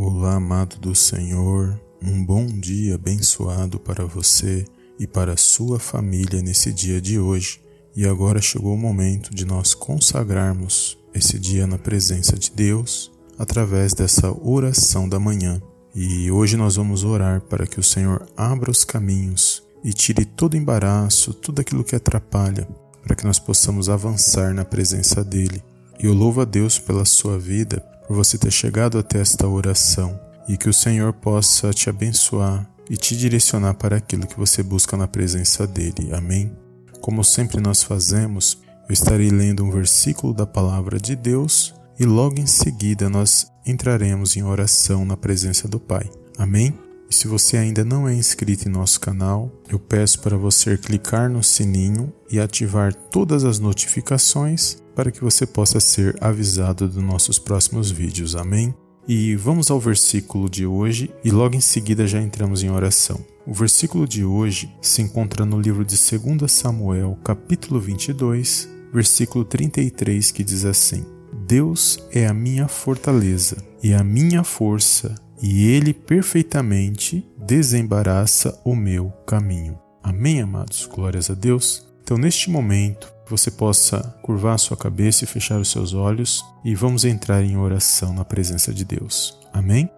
Olá, amado do Senhor, um bom dia abençoado para você e para sua família nesse dia de hoje. E agora chegou o momento de nós consagrarmos esse dia na presença de Deus através dessa oração da manhã. E hoje nós vamos orar para que o Senhor abra os caminhos e tire todo embaraço, tudo aquilo que atrapalha, para que nós possamos avançar na presença dele. E eu louvo a Deus pela sua vida, por você ter chegado até esta oração e que o Senhor possa te abençoar e te direcionar para aquilo que você busca na presença dele. Amém. Como sempre nós fazemos, eu estarei lendo um versículo da palavra de Deus e logo em seguida nós entraremos em oração na presença do Pai. Amém? E se você ainda não é inscrito em nosso canal, eu peço para você clicar no sininho e ativar todas as notificações para que você possa ser avisado dos nossos próximos vídeos. Amém? E vamos ao versículo de hoje e logo em seguida já entramos em oração. O versículo de hoje se encontra no livro de 2 Samuel, capítulo 22, versículo 33, que diz assim: Deus é a minha fortaleza e a minha força, e ele perfeitamente desembaraça o meu caminho. Amém, amados? Glórias a Deus. Então, neste momento, você possa curvar sua cabeça e fechar os seus olhos e vamos entrar em oração na presença de Deus. Amém?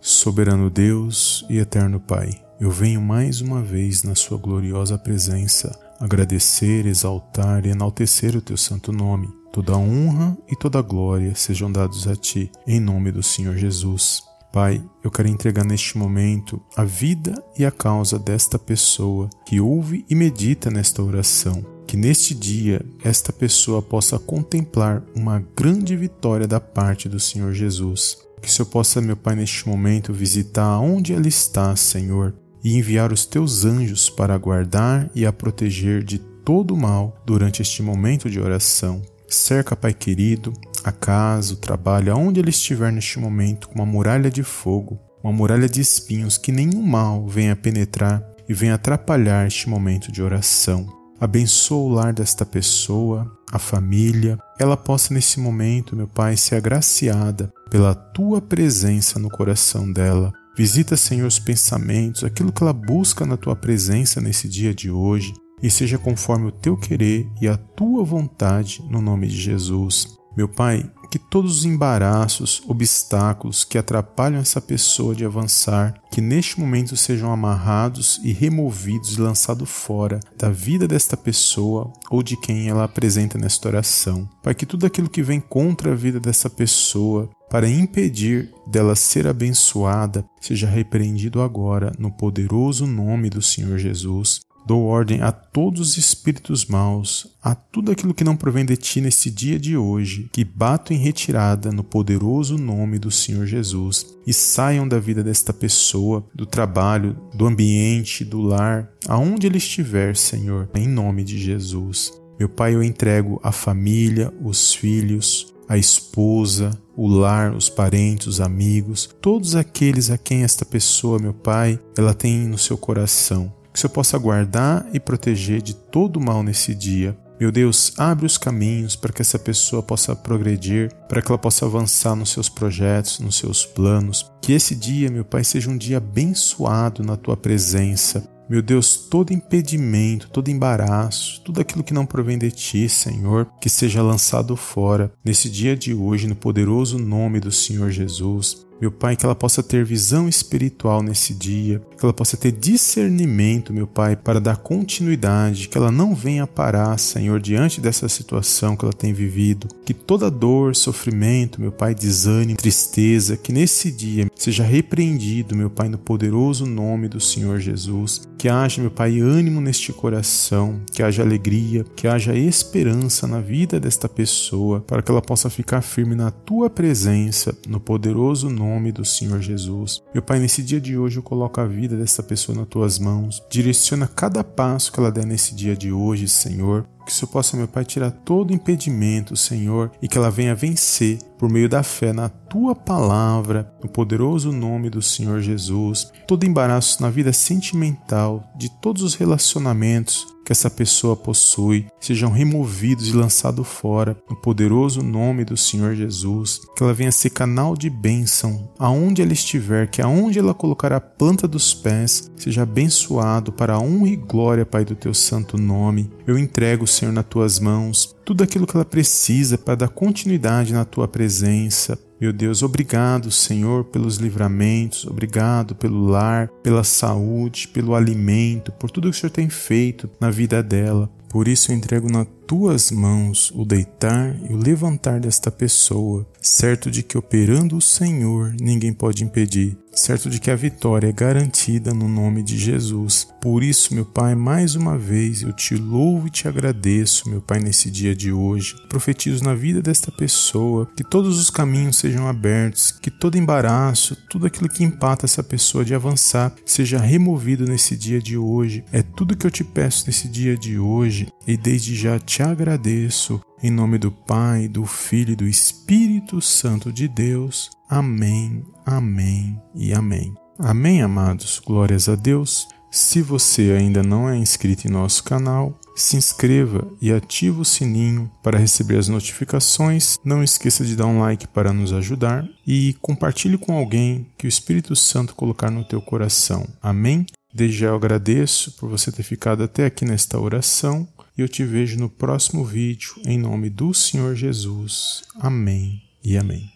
Soberano Deus e eterno Pai, eu venho mais uma vez na Sua gloriosa presença agradecer, exaltar e enaltecer o Teu santo nome. Toda honra e toda glória sejam dados a Ti, em nome do Senhor Jesus. Pai, eu quero entregar neste momento a vida e a causa desta pessoa que ouve e medita nesta oração que neste dia esta pessoa possa contemplar uma grande vitória da parte do Senhor Jesus. Que o Senhor possa, meu Pai, neste momento visitar onde ela está, Senhor, e enviar os teus anjos para guardar e a proteger de todo o mal durante este momento de oração. Cerca, Pai querido, a casa, o trabalho, aonde ele estiver neste momento, com uma muralha de fogo, uma muralha de espinhos, que nenhum mal venha penetrar e venha atrapalhar este momento de oração. Abençoa o lar desta pessoa, a família, ela possa nesse momento, meu Pai, ser agraciada pela tua presença no coração dela. Visita, Senhor, os pensamentos, aquilo que ela busca na tua presença nesse dia de hoje, e seja conforme o teu querer e a tua vontade, no nome de Jesus. Meu Pai, que todos os embaraços, obstáculos que atrapalham essa pessoa de avançar, que neste momento sejam amarrados e removidos e lançados fora da vida desta pessoa ou de quem ela apresenta nesta oração. Pai, que tudo aquilo que vem contra a vida dessa pessoa para impedir dela ser abençoada seja repreendido agora no poderoso nome do Senhor Jesus. Dou ordem a todos os espíritos maus, a tudo aquilo que não provém de ti nesse dia de hoje, que batam em retirada no poderoso nome do Senhor Jesus e saiam da vida desta pessoa, do trabalho, do ambiente, do lar, aonde ele estiver, Senhor, em nome de Jesus. Meu Pai, eu entrego a família, os filhos, a esposa, o lar, os parentes, os amigos, todos aqueles a quem esta pessoa, meu Pai, ela tem no seu coração que o Senhor possa guardar e proteger de todo mal nesse dia. Meu Deus, abre os caminhos para que essa pessoa possa progredir, para que ela possa avançar nos seus projetos, nos seus planos. Que esse dia, meu Pai, seja um dia abençoado na tua presença. Meu Deus, todo impedimento, todo embaraço, tudo aquilo que não provém de ti, Senhor, que seja lançado fora nesse dia de hoje, no poderoso nome do Senhor Jesus. Meu Pai, que ela possa ter visão espiritual nesse dia, que ela possa ter discernimento, meu Pai, para dar continuidade, que ela não venha parar, Senhor, diante dessa situação que ela tem vivido, que toda dor, sofrimento, meu Pai, desânimo, tristeza, que nesse dia seja repreendido, meu Pai, no poderoso nome do Senhor Jesus, que haja, meu Pai, ânimo neste coração, que haja alegria, que haja esperança na vida desta pessoa, para que ela possa ficar firme na tua presença, no poderoso nome do Senhor Jesus. Meu Pai, nesse dia de hoje eu coloco a vida dessa pessoa nas tuas mãos. Direciona cada passo que ela der nesse dia de hoje, Senhor. Que o Senhor possa, meu Pai, tirar todo impedimento, Senhor, e que ela venha vencer por meio da fé na tua palavra, no poderoso nome do Senhor Jesus, todo embaraço na vida sentimental, de todos os relacionamentos que essa pessoa possui, sejam removidos e lançados fora, no poderoso nome do Senhor Jesus, que ela venha ser canal de bênção aonde ela estiver, que aonde ela colocar a planta dos pés, seja abençoado para a honra e glória, Pai, do teu santo nome. Eu entrego, Senhor, nas tuas mãos tudo aquilo que ela precisa para dar continuidade na tua presença. Meu Deus, obrigado, Senhor, pelos livramentos, obrigado pelo lar, pela saúde, pelo alimento, por tudo que o Senhor tem feito na vida dela. Por isso eu entrego nas tuas mãos o deitar e o levantar desta pessoa, certo de que operando o Senhor ninguém pode impedir, certo de que a vitória é garantida no nome de Jesus. Por isso, meu Pai, mais uma vez eu te louvo e te agradeço, meu Pai, nesse dia de hoje. Profetizo na vida desta pessoa que todos os caminhos sejam abertos, que todo embaraço, tudo aquilo que empata essa pessoa de avançar, seja removido nesse dia de hoje. É tudo que eu te peço nesse dia de hoje e desde já te agradeço. Em nome do Pai, do Filho e do Espírito Santo de Deus. Amém, amém e amém. Amém, amados. Glórias a Deus. Se você ainda não é inscrito em nosso canal, se inscreva e ative o sininho para receber as notificações. Não esqueça de dar um like para nos ajudar e compartilhe com alguém que o Espírito Santo colocar no teu coração. Amém? Desde já eu agradeço por você ter ficado até aqui nesta oração e eu te vejo no próximo vídeo em nome do Senhor Jesus. Amém e amém.